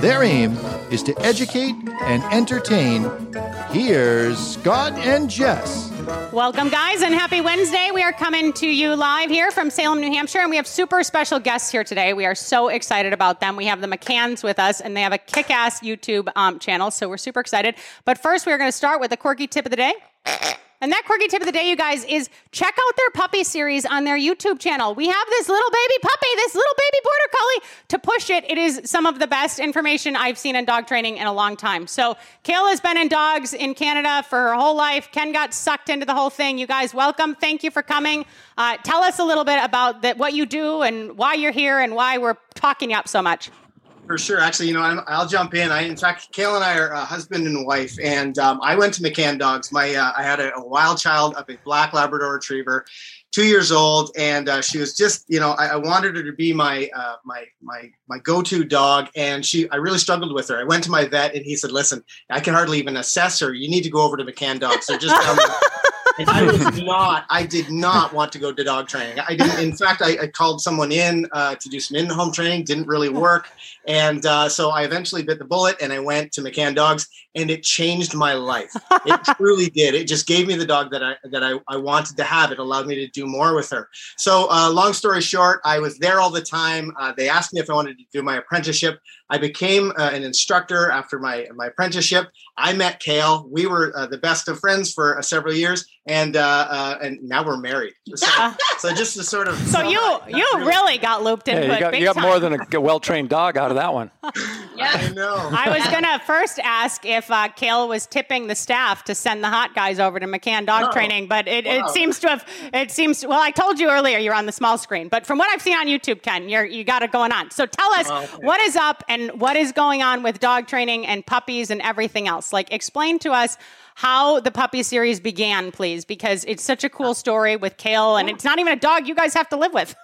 Their aim is to educate and entertain. Here's Scott and Jess. Welcome, guys, and happy Wednesday. We are coming to you live here from Salem, New Hampshire, and we have super special guests here today. We are so excited about them. We have the McCanns with us, and they have a kick ass YouTube um, channel, so we're super excited. But first, we're going to start with the quirky tip of the day. And that quirky tip of the day, you guys, is check out their puppy series on their YouTube channel. We have this little baby puppy, this little baby border collie. To push it, it is some of the best information I've seen in dog training in a long time. So, Kayla has been in dogs in Canada for her whole life. Ken got sucked into the whole thing. You guys, welcome. Thank you for coming. Uh, tell us a little bit about the, what you do and why you're here and why we're talking you up so much. For sure. Actually, you know, i will jump in. I, in fact, Kayla and I are uh, husband and wife, and um, I went to McCann Dogs. My, uh, I had a, a, wild child of a black Labrador Retriever, two years old, and uh, she was just, you know, I, I wanted her to be my, uh, my, my, my go-to dog, and she, I really struggled with her. I went to my vet, and he said, "Listen, I can hardly even assess her. You need to go over to McCann Dogs. So just." And I was not. I did not want to go to dog training. I didn't. In fact, I, I called someone in uh, to do some in-home training. Didn't really work, and uh, so I eventually bit the bullet and I went to McCann Dogs, and it changed my life. It truly did. It just gave me the dog that I that I, I wanted to have. It allowed me to do more with her. So, uh, long story short, I was there all the time. Uh, they asked me if I wanted to do my apprenticeship. I became uh, an instructor after my my apprenticeship. I met Kayl. We were uh, the best of friends for uh, several years, and uh, uh, and now we're married. So, so just to sort of so you you really got looped into yeah, you got, it. You got more than a well trained dog out of that one. yeah, I know. I was gonna first ask if uh, Kayl was tipping the staff to send the hot guys over to McCann dog oh, training, but it, wow. it seems to have it seems well. I told you earlier you're on the small screen, but from what I've seen on YouTube, Ken, you're you got it going on. So tell us oh, okay. what is up and and what is going on with dog training and puppies and everything else. Like, explain to us how the puppy series began, please, because it's such a cool story with Kayl, and it's not even a dog you guys have to live with.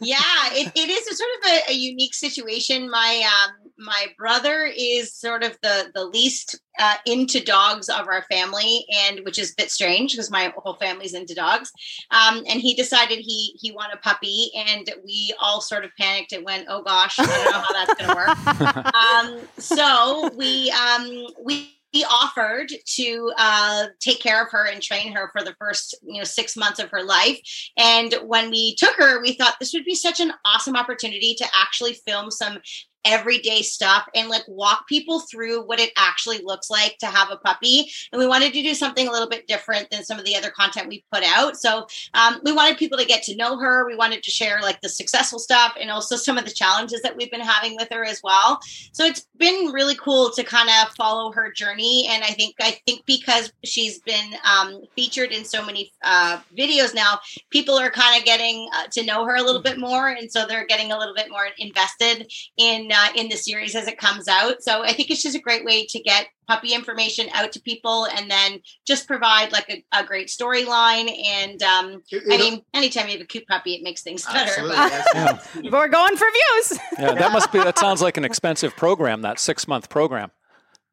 Yeah, it, it is a sort of a, a unique situation. My um, my brother is sort of the the least uh, into dogs of our family, and which is a bit strange because my whole family's into dogs. Um, and he decided he he wanted a puppy, and we all sort of panicked and went, "Oh gosh, I don't know how that's going to work." um, so we um, we he offered to uh, take care of her and train her for the first you know six months of her life. And when we took her we thought this would be such an awesome opportunity to actually film some everyday stuff and like walk people through what it actually looks like to have a puppy. And we wanted to do something a little bit different than some of the other content we put out. So um, we wanted people to get to know her. We wanted to share like the successful stuff and also some of the challenges that we've been having with her as well. So it's been really cool to kind of follow her journey. And I think I think because she's been um, featured in so many uh, videos now, people are kind of getting uh, to know her a little bit more, and so they're getting a little bit more invested in uh, in the series as it comes out. So I think it's just a great way to get puppy information out to people and then just provide like a, a great storyline. And um, I mean, anytime you have a cute puppy, it makes things better. But. Yeah. We're going for views. yeah, that must be, that sounds like an expensive program, that six month program.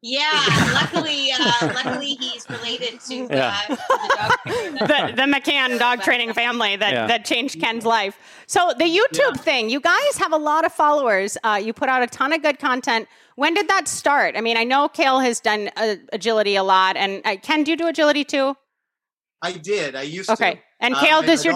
Yeah, luckily, uh, luckily he's related to, yeah. uh, the, the, the, McCann dog training family that, yeah. that changed Ken's life. So the YouTube yeah. thing, you guys have a lot of followers. Uh, you put out a ton of good content. When did that start? I mean, I know Kayl has done uh, agility a lot, and uh, Ken, do you do agility too? I did. I used okay. to. Okay, and uh, Kayl, does I, I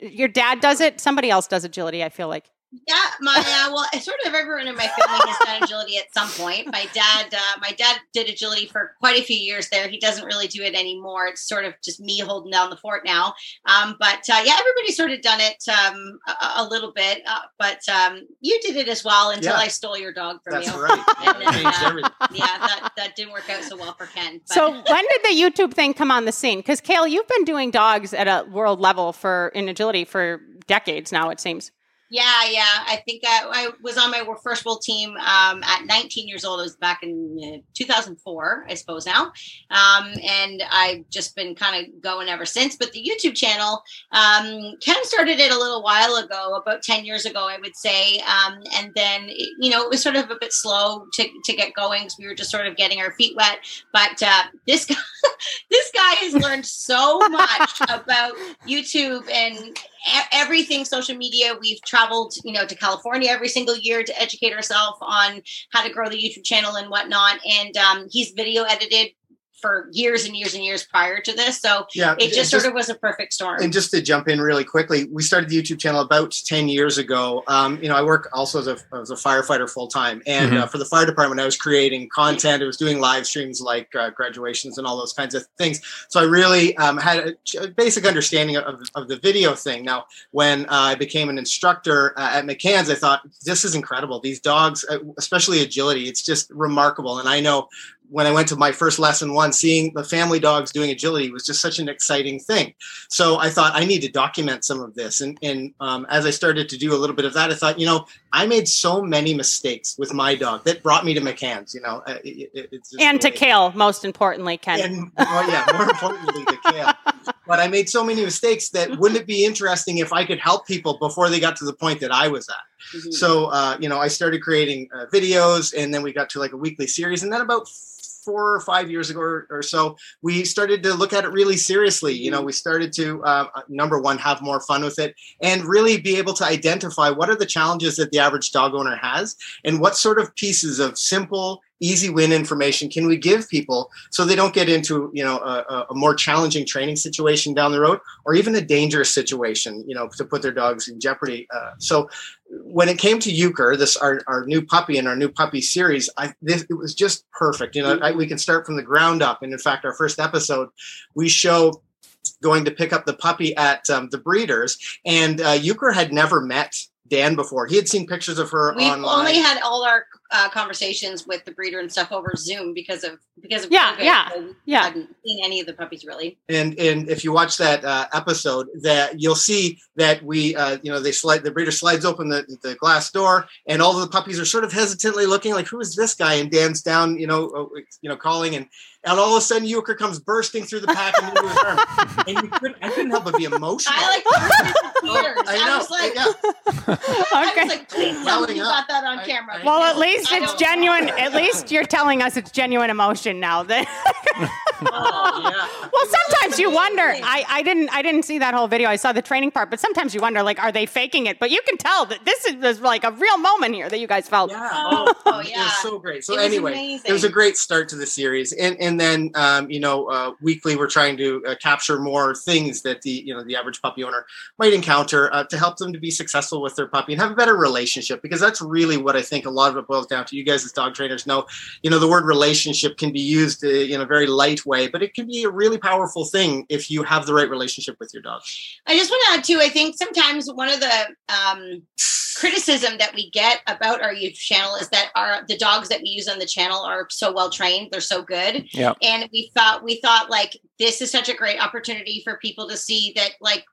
your your dad does it? Somebody else does agility. I feel like. Yeah, my uh, well, sort of everyone in my family has done agility at some point. My dad, uh, my dad did agility for quite a few years there. He doesn't really do it anymore. It's sort of just me holding down the fort now. Um, but uh, yeah, everybody's sort of done it um, a, a, little bit. Uh, but um, you did it as well until yeah. I stole your dog from That's you. Right. And then, uh, yeah, that, that didn't work out so well for Ken. But. So when did the YouTube thing come on the scene? Because Kayl, you've been doing dogs at a world level for in agility for decades now. It seems. Yeah, yeah. I think I, I was on my first world team um, at 19 years old. It was back in uh, 2004, I suppose now. Um, and I've just been kind of going ever since. But the YouTube channel, um, Ken started it a little while ago, about 10 years ago, I would say. Um, and then, it, you know, it was sort of a bit slow to, to get going because we were just sort of getting our feet wet. But uh, this guy, this guy has learned so much about YouTube and everything social media. We've traveled, you know, to California every single year to educate ourselves on how to grow the YouTube channel and whatnot. And um, he's video edited for years and years and years prior to this. So yeah, it just, just, sort of was a perfect storm. And just to jump in really quickly, we started the YouTube channel about 10 years ago. Um, you know, I work also as a, as a firefighter full time. And mm-hmm. uh, for the fire department, I was creating content. I was doing live streams like uh, graduations and all those kinds of things. So I really um, had a basic understanding of, of the video thing. Now, when uh, I became an instructor uh, at McCann's, I thought, this is incredible. These dogs, uh, especially agility, it's just remarkable. And I know when I went to my first lesson one, seeing the family dogs doing agility was just such an exciting thing. So I thought I need to document some of this. And, and um, as I started to do a little bit of that, I thought, you know, I made so many mistakes with my dog that brought me to McCann's, you know. Uh, it, it, and to Kayl, most importantly, Ken. And, well, yeah, more importantly to Kayl. But I made so many mistakes that wouldn't it be interesting if I could help people before they got to the point that I was at? Mm-hmm. So, uh, you know, I started creating uh, videos and then we got to like a weekly series. And then about four or five years ago or, or, so, we started to look at it really seriously. You know, we started to uh, number one have more fun with it and really be able to identify what are the challenges that the average dog owner has and what sort of pieces of simple easy win information. Can we give people so they don't get into you know a, a, more challenging training situation down the road or even a dangerous situation you know to put their dogs in jeopardy? Uh, so when it came to euchre this our, our new puppy and our new puppy series I, this, it was just perfect. You know I, we can start from the ground up. And in fact our first episode we show going to pick up the puppy at um, the breeders. And uh, euchre had never met Dan before. He had seen pictures of her We've online. only had all our uh, conversations with the breeder and stuff over Zoom because of because of yeah COVID, yeah so yeah. Hadn't seen any of the puppies really. And and if you watch that uh, episode, that you'll see that we uh, you know they slide the breeder slides open the, the glass door, and all of the puppies are sort of hesitantly looking like who is this guy? And Dan's down you know uh, you know calling and and all of a sudden Euchre comes bursting through the pack and into his arm. And you couldn't, I couldn't help but be emotional. I like tears. I, know. I was like, yeah. I was like, please tell me you got that on I, camera. well, at least it's genuine. At least you're telling us it's genuine emotion now. That. oh, yeah. Well, sometimes you wonder. I, I didn't I didn't see that whole video. I saw the training part, but sometimes you wonder like, are they faking it? But you can tell that this is like a real moment here that you guys felt. Yeah. Oh, oh yeah. It was so great. So anyway, amazing. it was a great start to the series, and and then um, you know uh, weekly we're trying to uh, capture more things that the you know the average puppy owner might encounter uh, to help them to be successful with their puppy and have a better relationship because that's really what I think a lot of it boils down to. You guys as dog trainers know, you know, the word relationship can be used uh, in a very light way, but it can be a really powerful thing if you have the right relationship with your dog. I just want to add too. I think sometimes one of the um, criticism that we get about our YouTube channel is that our the dogs that we use on the channel are so well trained, they're so good, yeah. And we thought we thought like this is such a great opportunity for people to see that like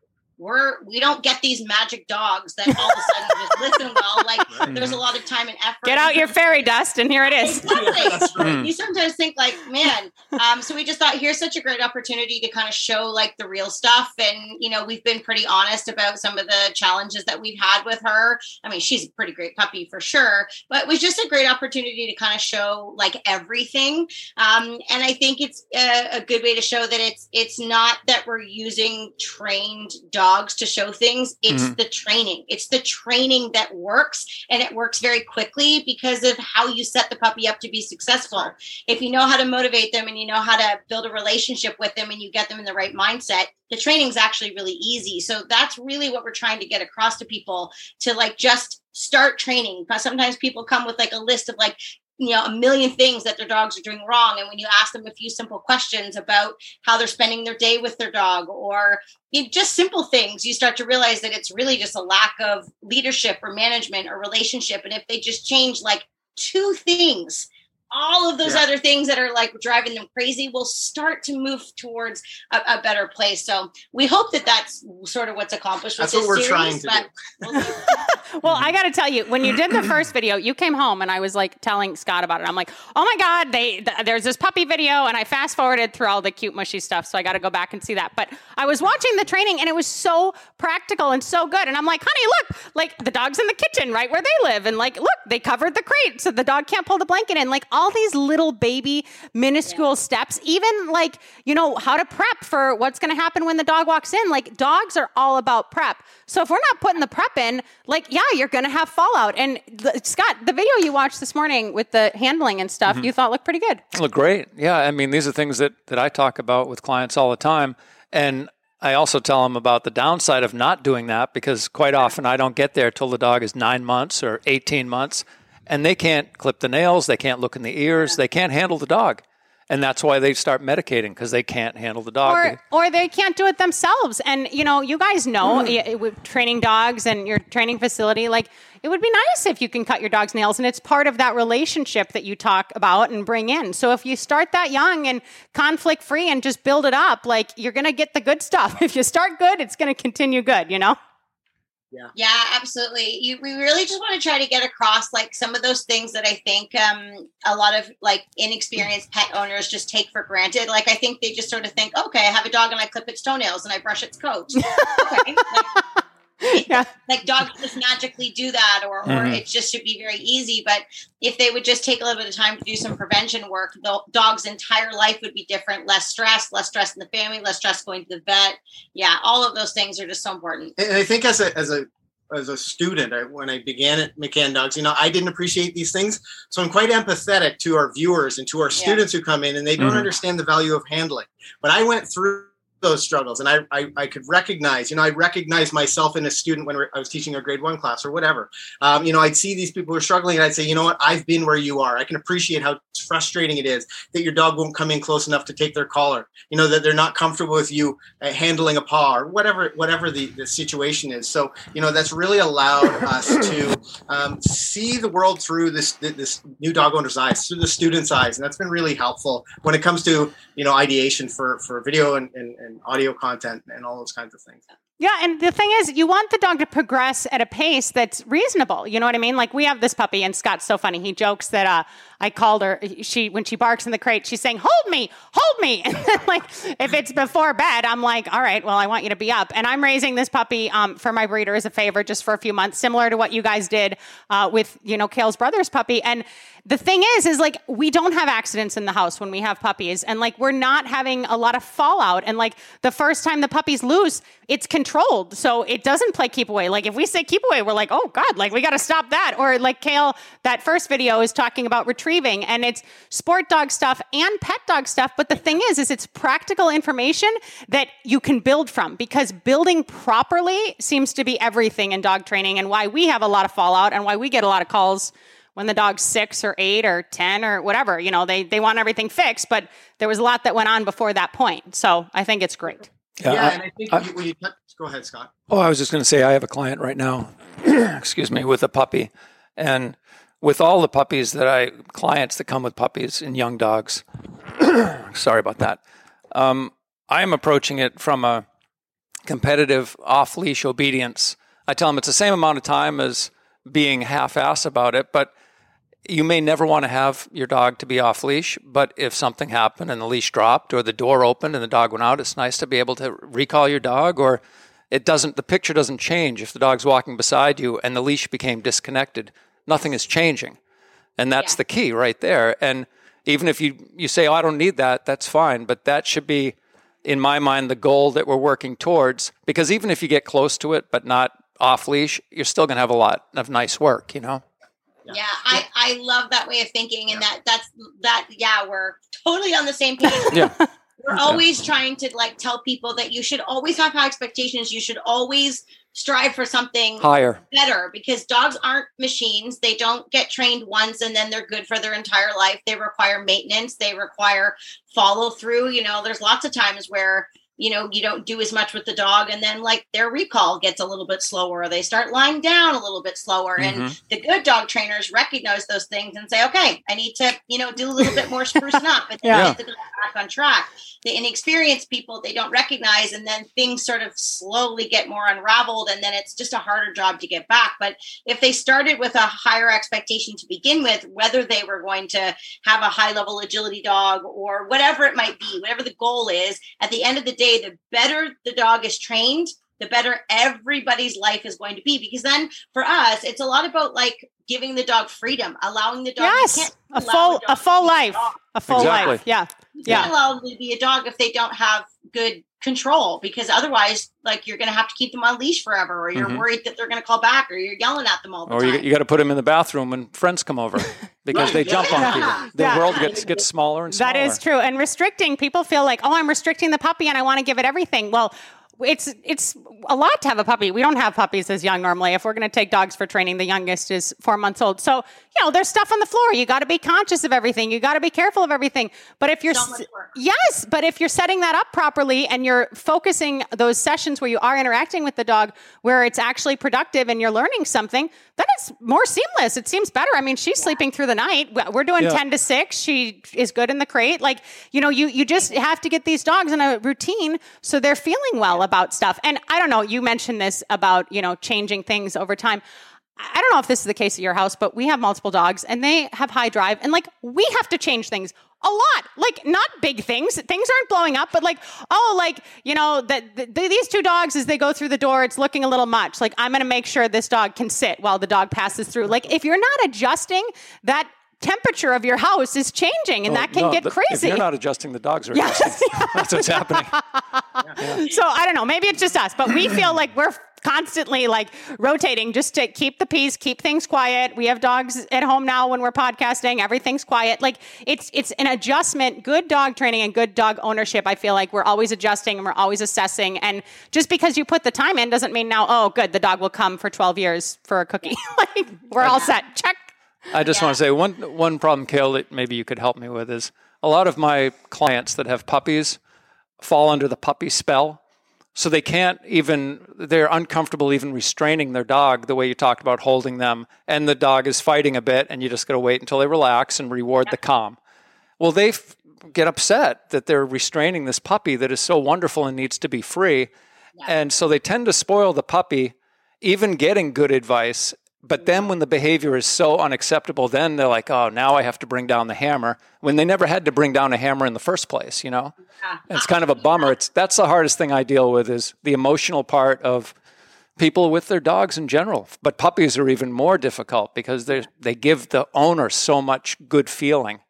we're we don't get these magic dogs that all of a sudden just listen well. Like right. there's a lot of time and effort. Get out your fairy dust, and here it is. Exactly. right. You sometimes think like, man. Um, so we just thought here's such a great opportunity to kind of show like the real stuff, and you know we've been pretty honest about some of the challenges that we've had with her. I mean, she's a pretty great puppy for sure, but it was just a great opportunity to kind of show like everything. Um, and I think it's a, a good way to show that it's it's not that we're using trained dogs dogs to show things. It's mm-hmm. the training. It's the training that works and it works very quickly because of how you set the puppy up to be successful. If you know how to motivate them and you know how to build a relationship with them and you get them in the right mindset, the training is actually really easy. So that's really what we're trying to get across to people to like just start training. Sometimes people come with like a list of like, you know a million things that their dogs are doing wrong. And when you ask them a few simple questions about how they're spending their day with their dog or just simple things you start to realize that it's really just a lack of leadership or management or relationship. And if they just change like two things all of those Yeah. other things that are like driving them crazy will start to move towards a, a better place. So we hope that that's sort of what's accomplished. That's with what this we're series, trying to do. we'll. Well, I got to tell you, when you did the first video, you came home and I was like telling Scott about it. I'm like, oh my God, they th- there's this puppy video, and I fast forwarded through all the cute mushy stuff, so I got to go back and see that. But I was watching the training, and it was so practical and so good. And I'm like, honey, look, like the dog's in the kitchen right where they live, and like, look, they covered the crate so the dog can't pull the blanket in. Like all these little baby minuscule steps, even like you know how to prep for what's going to happen when the dog walks in. Like dogs are all about prep. So if we're not putting the prep in, like yeah, you're going to have fallout. And the, Scott, the video you watched this morning with the handling and stuff, mm-hmm. you thought looked pretty good. Look great. Yeah, I mean, these are things that, that I talk about with clients all the time. And I also tell them about the downside of not doing that because quite often I don't get there till the dog is nine months or 18 months and they can't clip the nails, they can't look in the ears, they can't handle the dog. And that's why they start medicating because they can't handle the dog. or or they can't do it themselves. And you know, you guys know Mm. with training dogs and your training facility, like it would be nice if you can cut your dog's nails, and it's part of that relationship that you talk about and bring in. So if you start that young and conflict free and just build it up, like you're gonna get the good stuff. If you start good, it's gonna continue good. You know. Yeah, absolutely. You, we really just want to try to get across like some of those things that I think um, a lot of like inexperienced pet owners just take for granted. Like I think they just sort of think, okay, I have a dog and I clip its toenails and I brush its coat. okay, like, Yeah. like dogs just magically do that, or or Mhm. it just should be very easy. But if they would just take a little bit of time to do some prevention work, the dog's entire life would be different. Less stress, less stress in the family, less stress going to the vet. Yeah, all of those things are just so important. And I think as a as a as a student, I, when I began at McCann Dogs, you know, I didn't appreciate these things. So I'm quite empathetic to our viewers and to our Yeah. students who come in and they don't Mhm. understand the value of handling. But I went through those struggles and I, I, I could recognize, you know, I recognized myself in a student when I was teaching a grade one class or whatever. Um, you know, I'd see these people who are struggling and I'd say, you know what, I've been where you are. I can appreciate how frustrating it is that your dog won't come in close enough to take their collar, you know, that they're not comfortable with you uh, handling a paw or whatever, whatever the, the situation is. So, you know, that's really allowed us to um, see the world through this, this new dog owner's eyes, through the student's eyes. And that's been really helpful when it comes to, you know, ideation for, for video and, and, and audio content and all those kinds of things. Yeah, and the thing is, you want the dog to progress at a pace that's reasonable. You know what I mean? Like we have this puppy, and Scott's so funny. He jokes that uh, I called her. She when she barks in the crate, she's saying, "Hold me, hold me." And like if it's before bed, I'm like, "All right, well, I want you to be up." And I'm raising this puppy um, for my breeder as a favor, just for a few months, similar to what you guys did uh, with you know Kayl's brother's puppy. And the thing is, is like we don't have accidents in the house when we have puppies, and like we're not having a lot of fallout. And like the first time the puppy's loose, it's controlled, so it doesn't play keep away. Like if we say keep away, we're like, oh god, like we got to stop that. Or like Kayl, that first video is talking about retrieving, and it's sport dog stuff and pet dog stuff. But the thing is, is it's practical information that you can build from because building properly seems to be everything in dog training, and why we have a lot of fallout and why we get a lot of calls when the dog's six or eight or 10 or whatever, you know, they, they want everything fixed, but there was a lot that went on before that point. So I think it's great. Yeah, I- and I think I- you, when you touch, go ahead, Scott. Oh, I was just going to say I have a client right now, excuse me, with a puppy. And with all the puppies that I, clients that come with puppies and young dogs, sorry about that. Um, I am approaching it from a competitive off leash obedience. I tell them it's the same amount of time as being half ass about it, but you may never want to have your dog to be off leash, but if something happened and the leash dropped or the door opened and the dog went out, it's nice to be able to recall your dog or it doesn't the picture doesn't change if the dog's walking beside you and the leash became disconnected. Nothing is changing. And that's Yeah. the key right there. And even if you you say, "Oh, I don't need that," that's fine, but that should be in my mind the goal that we're working towards because even if you get close to it but not off leash, you're still going to have a lot of nice work, you know. Yeah, I, I love that way of thinking, and that that's that. Yeah, we're totally on the same page. Yeah. We're always trying to like tell people that you should always have high expectations. You should always strive for something Higher. better because dogs aren't machines. They don't get trained once and then they're good for their entire life. They require maintenance. They require follow through. You know, there's lots of times where you know you don't do as much with the dog and then like their recall gets a little bit slower or they start lying down a little bit slower Mm-hmm. and the good dog trainers recognize those things and say okay i need to you know do a little bit more sprucing up and then Yeah. get the dog back on track the inexperienced people they don't recognize and then things sort of slowly get more unraveled and then it's just a harder job to get back but if they started with a higher expectation to begin with whether they were going to have a high level agility dog or whatever it might be whatever the goal is at the end of the day the better the dog is trained the better everybody's life is going to be because then for us it's a lot about like giving the dog freedom allowing the dog you Yes, can't a allow full dog a full be a life, a full Exactly. life. Yeah, You Yeah. can't allow them to be a dog if they don't have good control because otherwise like you're going to have to keep them on leash forever or you're Mhm. worried that they're going to call back or you're yelling at them all the Or time you, you got to put them in the bathroom when friends come over because they jump on people. The Yeah. world gets gets smaller and smaller. that is true. And restricting people feel like, oh, I'm restricting the puppy, and I want to give it everything. Well. It's it's a lot to have a puppy. We don't have puppies as young normally. If we're going to take dogs for training, the youngest is four months old. So you know, there's stuff on the floor. You got to be conscious of everything. You got to be careful of everything. But if you're So s- much work. Yes, but if you're setting that up properly and you're focusing those sessions where you are interacting with the dog where it's actually productive and you're learning something, then it's more seamless. It seems better. I mean, she's sleeping through the night. We're doing Yeah. 10 to 6. She is good in the crate. Like, you know, you you just have to get these dogs in a routine so they're feeling well about stuff. And I don't know, you mentioned this about, you know, changing things over time. I don't know if this is the case at your house, but we have multiple dogs and they have high drive. And like, we have to change things a lot. Like, not big things. Things aren't blowing up, but like, oh, like, you know, that the, these two dogs, as they go through the door, it's looking a little much. Like, I'm going to make sure this dog can sit while the dog passes through. Like, if you're not adjusting, that temperature of your house is changing and No, that can no, get the- crazy. you're not adjusting, the dogs are Yes. adjusting. That's what's happening. So I don't know. Maybe it's just us, but we feel like we're constantly like rotating just to keep the peace, keep things quiet. We have dogs at home now when we're podcasting. Everything's quiet. Like it's it's an adjustment. Good dog training and good dog ownership. I feel like we're always adjusting and we're always assessing. And just because you put the time in doesn't mean now, oh, good, the dog will come for twelve years for a cookie. like we're all set. Check. I just want to say one one problem, Kayl, that maybe you could help me with is a lot of my clients that have puppies fall under the puppy spell. So they can't even, they're uncomfortable even restraining their dog the way you talked about holding them. And the dog is fighting a bit, and you just got to wait until they relax and reward the calm. Well, they f- get upset that they're restraining this puppy that is so wonderful and needs to be free. And so they tend to spoil the puppy, even getting good advice. But then when the behavior is so unacceptable, then they're like, oh, now I have to bring down the hammer when they never had to bring down a hammer in the first place, you know? And it's kind of a bummer. It's that's the hardest thing I deal with is the emotional part of people with their dogs in general. But puppies are even more difficult because they they give the owner so much good feeling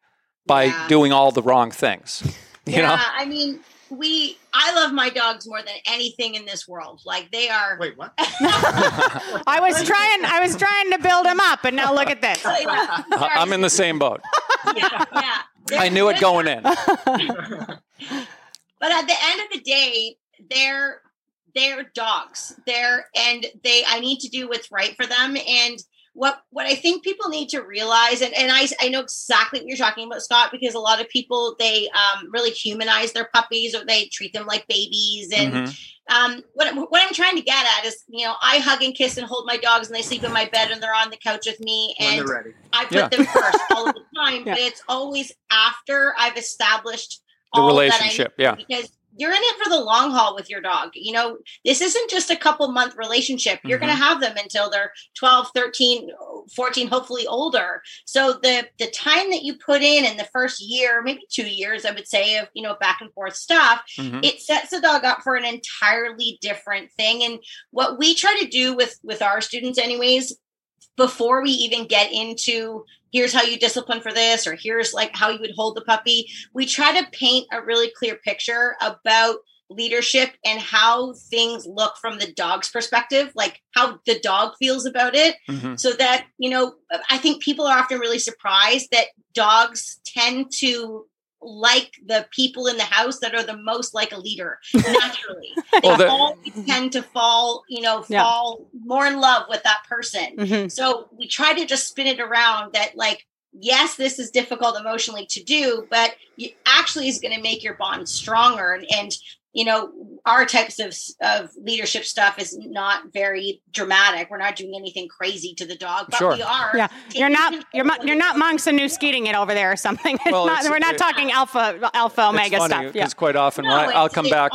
by Yeah. doing all the wrong things. You yeah, know? I mean, we. I love my dogs more than anything in this world. Like they are. Wait, what? I was trying I was trying to build them up, and now look at this. I- I'm in the same boat. yeah, yeah. I knew it going in. But at the end of the day, they're they're dogs. They're and they. I need to do what's right for them. And what what I think people need to realize, and, and I I know exactly what you're talking about, Scott, because a lot of people they um, really humanize their puppies or they treat them like babies. And Mhm. um, what what I'm trying to get at is, you know, I hug and kiss and hold my dogs, and they sleep in my bed, and they're on the couch with me, and. I put Yeah. them first all the time, Yeah. but it's always after I've established The all that I relationship, need yeah. Because you're in it for the long haul with your dog. You know, this isn't just a couple month relationship. You're Mm-hmm. going to have them until they're 12, 13, 14, hopefully older. So the the time that you put in in the first year, maybe 2 years I would say of, you know, back and forth stuff, Mhm. it sets the dog up for an entirely different thing and what we try to do with with our students anyways before we even get into here's how you discipline for this or here's like how you would hold the puppy we try to paint a really clear picture about leadership and how things look from the dog's perspective like how the dog feels about it Mhm. so that you know i think people are often really surprised that dogs tend to like the people in the house that are the most like a leader naturally they Well, the- always tend to fall you know Yeah. fall more in love with that person Mhm. so we try to just spin it around that like yes this is difficult emotionally to do but it actually is going to make your bond stronger and, and you know, our types of of leadership stuff is not very dramatic. We're not doing anything crazy to the dog, but Sure. we are. Yeah, you're not you're not of you're not monks and new skeeting it over there or something. It's Well, not, it's- we're not it- talking alpha alpha omega funny stuff. Yeah, because quite often No, when I, I'll come back.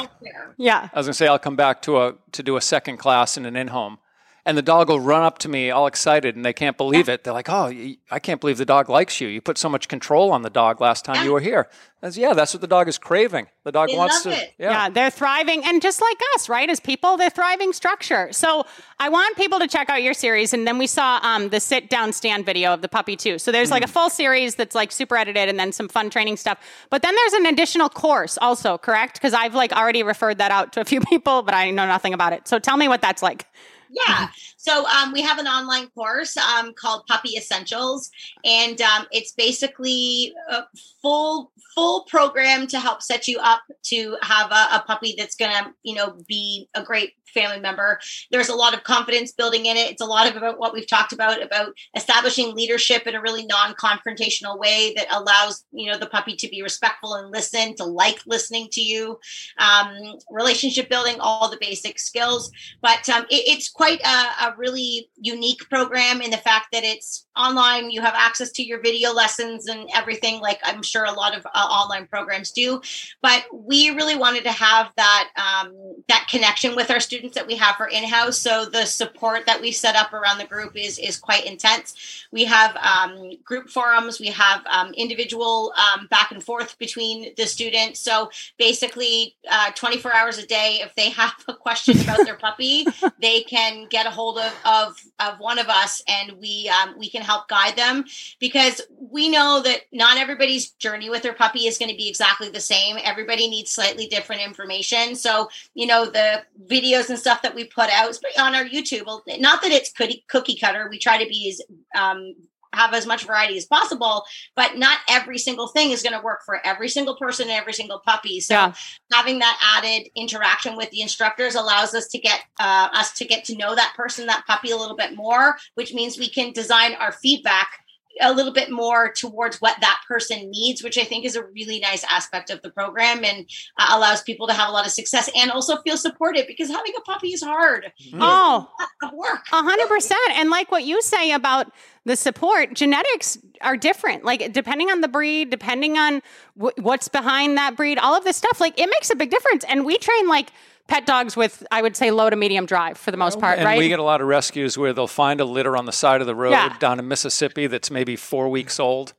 yeah. I was gonna say I'll come back to a to do a second class in an in-home, and the dog will run up to me all excited, and they can't believe it. They're like, "Oh, I can't believe the dog likes you. You put so much control on the dog last time you were here." I said, "Yeah, that's what the dog is craving. The dog They wants love to. it. Yeah. Yeah, they're thriving, and just like us, right? As people, they're thriving structure. So I want people to check out your series, and then we saw um, the sit down stand video of the puppy too. So there's like a full series that's like super edited, and then some fun training stuff. But then there's an additional course also, correct? Because I've like already referred that out to a few people, but I know nothing about it. So tell me what that's like. Yeah. So um, we have an online course um, called Puppy Essentials, and um, it's basically a full full program to help set you up to have a, a puppy that's gonna you know be a great family member. There's a lot of confidence building in it. It's a lot of about what we've talked about about establishing leadership in a really non-confrontational way that allows you know the puppy to be respectful and listen, to like listening to you, um, relationship building, all the basic skills. But um, it, it's quite a, a really unique program in the fact that it's online. You have access to your video lessons and everything, like I'm sure a lot of uh, online programs do. But we really wanted to have that um, that connection with our students that we have for in-house. So the support that we set up around the group is is quite intense. We have um, group forums. We have um, individual um, back and forth between the students. So basically, uh, 24 hours a day, if they have a question about their puppy, they can get a hold of of, of one of us, and we um, we can help guide them because we know that not everybody's journey with their puppy is going to be exactly the same. Everybody needs slightly different information. So you know the videos and stuff that we put out on our YouTube. well, Not that it's cookie cookie cutter. We try to be as um, have as much variety as possible, but not every single thing is going to work for every single person and every single puppy. So Yeah. having that added interaction with the instructors allows us to get uh, us to get to know that person, that puppy a little bit more, which means we can design our feedback a little bit more towards what that person needs, which I think is a really nice aspect of the program and uh, allows people to have a lot of success and also feel supported because having a puppy is hard. Mm. Oh, work. A hundred percent. And like what you say about the support, genetics are different. Like depending on the breed, depending on wh- what's behind that breed, all of this stuff, like it makes a big difference. And we train like pet dogs with, I would say, low to medium drive for the most part, and right? we get a lot of rescues where they'll find a litter on the side of the road Yeah. down in Mississippi that's maybe four weeks old.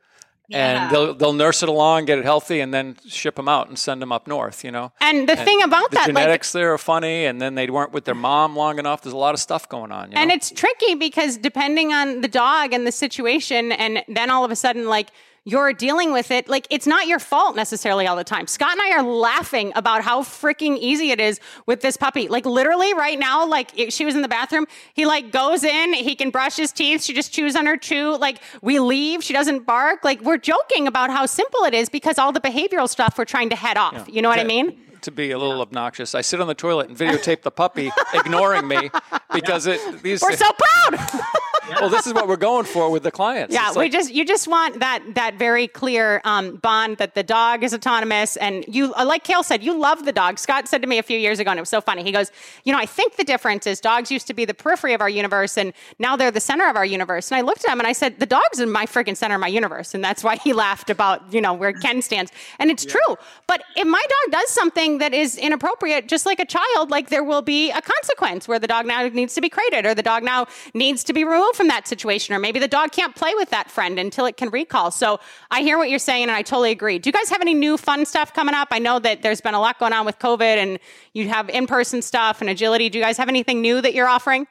Yeah. And they'll they'll nurse it along, get it healthy, and then ship them out and send them up north. You know, and the thing about the that, like, genetics there are funny, and then they weren't with their mom long enough. There's a lot of stuff going on. You know? And it's tricky because depending on the dog and the situation, and then all of a sudden, like you're dealing with it, like it's not your fault necessarily all the time. Scott and I are laughing about how freaking easy it is with this puppy. Like literally right now, like if she was in the bathroom, he like goes in, he can brush his teeth, she just chews on her chew. Like we leave, she doesn't bark. Like we're joking about how simple it is because all the behavioral stuff we're trying to head off. You know what I mean? To be a little obnoxious, I sit on the toilet and videotape the puppy ignoring me because it these. We're so proud. well, this is what we're going for with the clients. Yeah, It's we like- just you just want that that very clear um, bond that the dog is autonomous and you uh, like Kayl said you love the dog. Scott said to me a few years ago and it was so funny. He goes, you know, I think the difference is dogs used to be the periphery of our universe and now they're the center of our universe. And I looked at him and I said, the dog's in my freaking center of my universe, and that's why he laughed about you know where Ken stands. And it's true. But if my dog does something that is inappropriate, just like a child, like there will be a consequence where the dog now needs to be crated or the dog now needs to be removed from that situation, or maybe the dog can't play with that friend until it can recall. So I hear what you're saying, and I totally agree. Do you guys have any new fun stuff coming up? I know that there's been a lot going on with COVID, and you have in person stuff and agility. Do you guys have anything new that you're offering?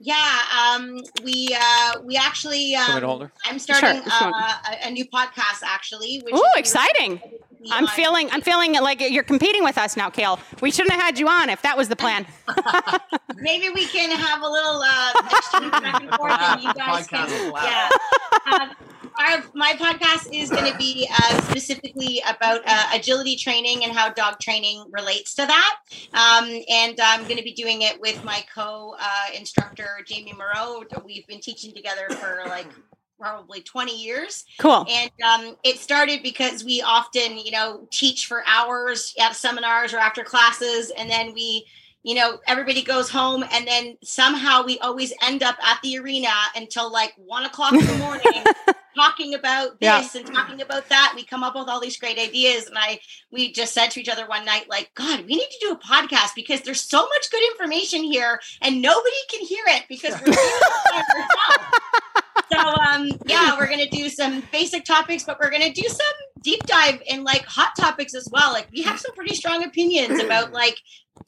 Yeah, um, we uh, we actually. me Um, to? I'm starting Sure, sure. uh, a, a new podcast actually. Which Ooh, exciting! I'm on- feeling I'm feeling like you're competing with us now, Kayl. We shouldn't have had you on if that was the plan. Maybe we can have a little uh, exchange back and forth, and you guys Podcast can. Yeah. Our, my podcast is going to be uh, specifically about uh, agility training and how dog training relates to that. Um, and I'm going to be doing it with my co uh, instructor, Jamie Moreau. We've been teaching together for like probably 20 years. Cool. And um, it started because we often, you know, teach for hours at seminars or after classes, and then we you know, everybody goes home, and then somehow we always end up at the arena until like one o'clock in the morning, talking about this yeah. and talking about that. We come up with all these great ideas, and I we just said to each other one night, like, God, we need to do a podcast because there's so much good information here, and nobody can hear it because we're doing so um yeah we're gonna do some basic topics but we're gonna do some deep dive in like hot topics as well like we have some pretty strong opinions about like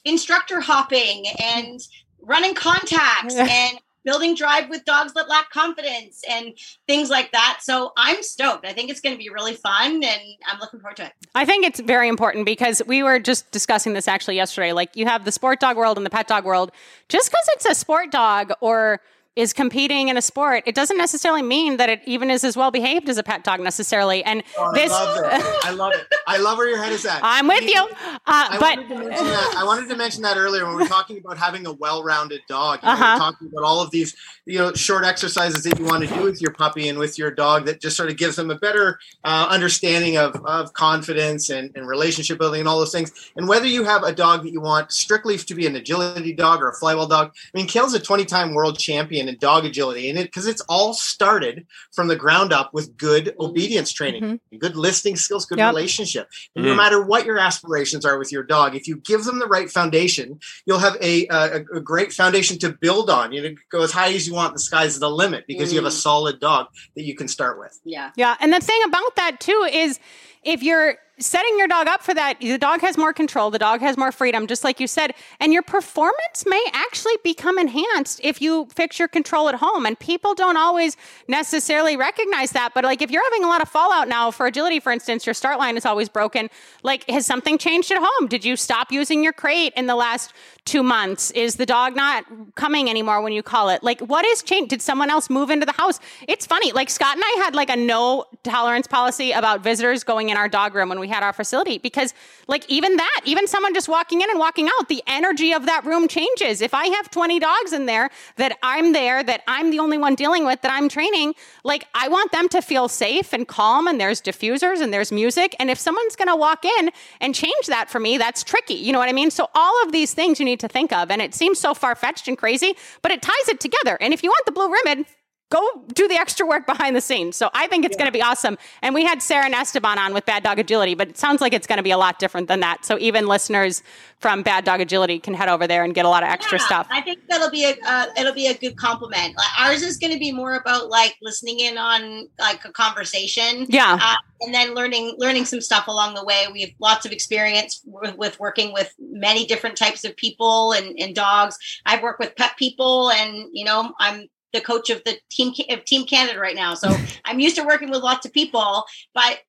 instructor hopping and running contacts and building drive with dogs that lack confidence and things like that. So I'm stoked. I think it's going to be really fun and I'm looking forward to it. I think it's very important because we were just discussing this actually yesterday. Like you have the sport dog world and the pet dog world. Just because it's a sport dog or is competing in a sport, it doesn't necessarily mean that it even is as well behaved as a pet dog necessarily. And oh, this, I love it. I love it. I love where your head is at. I'm with you. Uh, I but wanted I wanted to mention that earlier when we were talking about having a well-rounded dog. You know, uh-huh. talking about all of these, you know, short exercises that you want to do with your puppy and with your dog that just sort of gives them a better uh, understanding of, of confidence and, and relationship building and all those things. And whether you have a dog that you want strictly to be an agility dog or a flyball dog, I mean, Kayl's a 20-time world champion in dog agility and it because it's all started from the ground up with good obedience training, mm-hmm. good listening skills, good yep. relationship. And mm. no matter what your aspirations are with your dog, if you give them the right foundation, you'll have a, a, a great foundation to build on. You know, go as high as you want. The sky's the limit because mm. you have a mm. solid dog that you can start with. Yeah. Yeah. And the thing about that too is if you're setting your dog up for that, the dog has more control, the dog has more freedom, just like you said, and your performance may actually become enhanced if you fix your control at home. And people don't always necessarily recognize that. But like if you're having a lot of fallout now for agility, for instance, your start line is always broken. Like, has something changed at home? Did you stop using your crate in the last two months? Is the dog not coming anymore when you call it? Like, what is changed? Did someone else move into the house? It's funny. Like Scott and I had like a no tolerance policy about visitors going in our dog room when we had our facility because like even that, even someone just walking in and walking out, the energy of that room changes. If I have 20 dogs in there that I'm there, that I'm the only one dealing with, that I'm training, like I want them to feel safe and calm and there's diffusers and there's music. And if someone's going to walk in and change that for me, that's tricky. You know what I mean? So all of these things you need to think of. And it seems so far fetched and crazy, but it ties it together. And if you want the blue ribbon, go do the extra work behind the scenes. So I think it's yeah. going to be awesome. And we had Sarah and Esteban on with Bad Dog Agility, but it sounds like it's going to be a lot different than that. So even listeners from Bad Dog Agility can head over there and get a lot of extra yeah, stuff. I think that'll be a uh, it'll be a good compliment. Like, ours is going to be more about like listening in on like a conversation. Yeah. Uh, and then learning learning some stuff along the way. We have lots of experience with, with working with many different types of people and, and dogs. I've worked with pet people, and you know, I'm the coach of the team of Team Canada right now. So I'm used to working with lots of people, but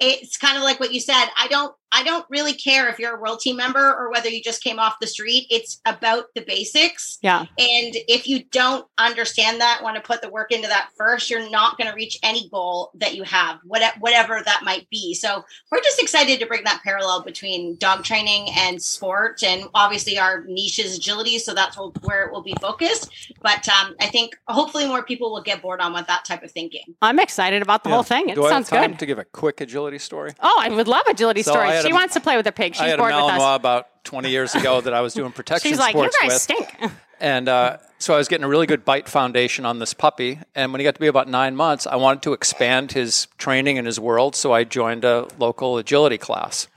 it's kind of like what you said. I don't I don't really care if you're a world team member or whether you just came off the street. It's about the basics. Yeah. And if you don't understand that, want to put the work into that first, you're not going to reach any goal that you have, whatever that might be. So we're just excited to bring that parallel between dog training and sport. And obviously our niche is agility. So that's where it will be focused. But um, I think hopefully more people will get bored on with that type of thinking. I'm excited about the yeah. whole thing. It Do sounds I have time good. to give a quick agility story? Oh, I would love agility so stories she a, wants to play with her pig. She's I had bored a with us. about 20 years ago that I was doing protection She's like, you guys with. stink. And uh, so I was getting a really good bite foundation on this puppy. And when he got to be about nine months, I wanted to expand his training and his world. So I joined a local agility class.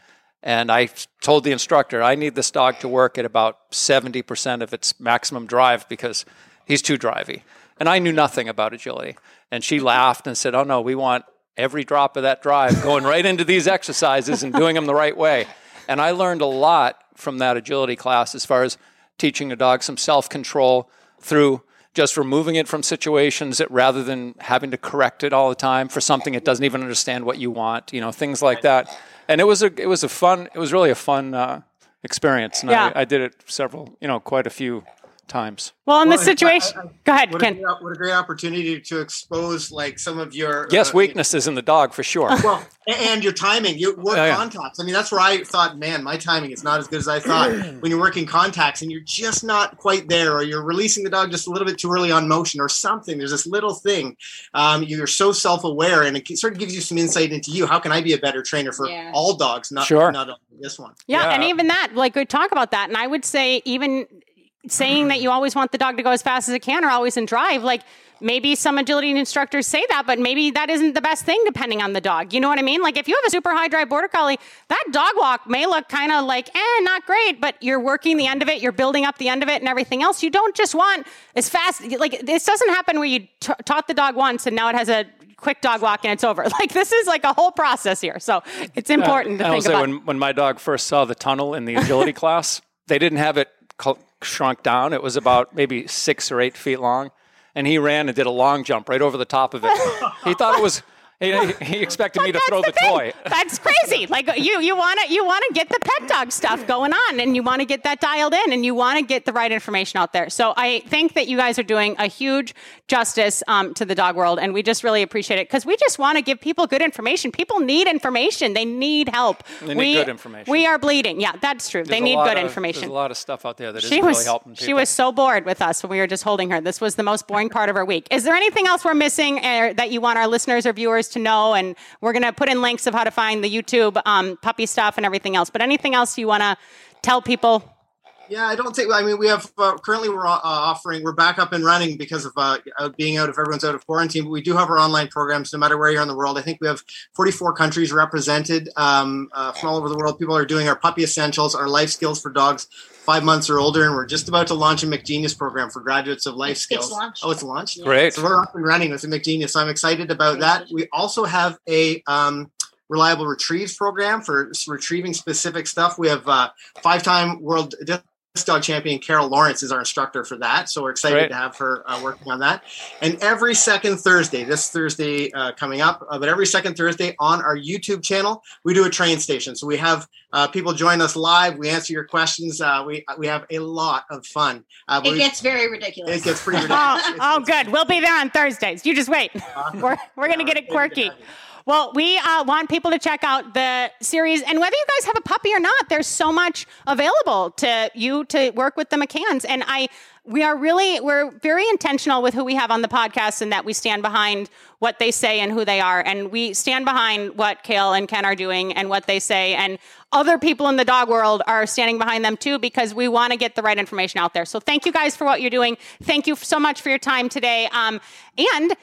And I told the instructor, I need this dog to work at about 70% of its maximum drive because he's too drivey. And I knew nothing about agility. And she laughed and said, Oh, no, we want every drop of that drive going right into these exercises and doing them the right way. And I learned a lot from that agility class as far as teaching a dog some self control through just removing it from situations that rather than having to correct it all the time for something it doesn't even understand what you want, you know, things like that. And it was a it was a fun it was really a fun uh, experience. And yeah. I, I did it several, you know, quite a few times. Well, in Well, this situation, I- I- go ahead, What a, Ken. great, what a great opportunity to expose like some of your Yes, uh, weaknesses in the dog for sure. Well, and your timing, you work Oh, yeah. contacts. I mean, that's where I thought, man, my timing is not as good as I thought. when you're working contacts and you're just not quite there, or you're releasing the dog just a little bit too early on motion, or something. There's this little thing. Um, you're so self-aware, and it sort of gives you some insight into you. How can I be a better trainer for Yeah. all dogs, not Sure. not only this one? Yeah, Yeah. and even that, like we talk about that, and I would say even saying that you always want the dog to go as fast as it can or always in drive, like maybe some agility instructors say that, but maybe that isn't the best thing depending on the dog. You know what I mean? Like if you have a super high drive border collie, that dog walk may look kind of like, eh, not great, but you're working the end of it, you're building up the end of it and everything else. You don't just want as fast, like this doesn't happen where you t- taught the dog once and now it has a quick dog walk and it's over. Like this is like a whole process here. So it's important to I think say about. when, when my dog first saw the tunnel in the agility class, they didn't have it shrunk down. It was about maybe six or eight feet long, and he ran and did a long jump right over the top of it. he thought it was. He, he expected me to throw the, thing. toy. That's crazy. Like you, you want to, you want to get the pet dog stuff going on, and you want to get that dialed in, and you want to get the right information out there. So I think that you guys are doing a huge justice um, to the dog world, and we just really appreciate it because we just want to give people good information. People need information. They need help. They need we, good information. We are bleeding. Yeah, that's true. they There's a need good of- information There's a lot of stuff out there that she was really helping people. she was so bored with us when we were just holding her. This was the most boring part of our week. Is there anything else we're missing uh, that you want our listeners or viewers to know? And we're going to put in links of how to find the YouTube um, puppy stuff and everything else. But anything else you want to tell people? Yeah, I don't think. I mean, we have uh, currently we're uh, offering. We're back up and running because of uh, being out. If everyone's out of quarantine, but we do have our online programs. No matter where you are in the world, I think we have 44 countries represented um, uh, from all over the world. People are doing our puppy essentials, our life skills for dogs five months or older, and we're just about to launch a McGenius program for graduates of life skills. it's launched. Oh, it's launched. Great. So we're up and running with the McGenius. So I'm excited about that. We also have a um, reliable retrieves program for retrieving specific stuff. We have uh, five-time world disc dog champion Carol Lawrence is our instructor for that. So we're excited Great. to have her uh, working on that. And every second Thursday, this Thursday uh, coming up, uh, but every second Thursday on our YouTube channel, we do a train station. So we have uh, people join us live. We answer your questions. Uh, we we have a lot of fun. Uh, It we- gets very ridiculous. it gets pretty ridiculous. Oh, It's- oh, it's- good. We'll be there on Thursdays. You just wait. We're, we're going to get it quirky. Well, we uh, want people to check out the series, and whether you guys have a puppy or not, there's so much available to you to work with the McCanns. And I, we are really, we're very intentional with who we have on the podcast, and that we stand behind what they say and who they are, and we stand behind what Kayl and Ken are doing and what they say, and other people in the dog world are standing behind them too because we want to get the right information out there. So thank you guys for what you're doing. Thank you so much for your time today. Um, and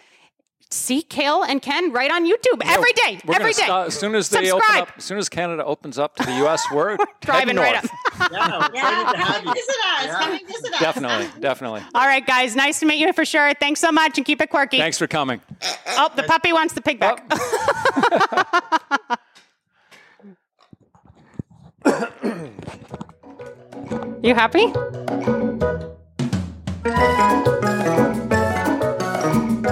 see Kayl and Ken right on YouTube every day. We're every gonna day. start- as soon as they Subscribe. open up, as soon as Canada opens up to the U.S., we're Driving heading right up. Yeah, yeah, come visit us. Yeah. Come visit us. Definitely, definitely. All right, guys. Nice to meet you for sure. Thanks so much and keep it quirky. Thanks for coming. Oh, the puppy wants the pig back. you happy?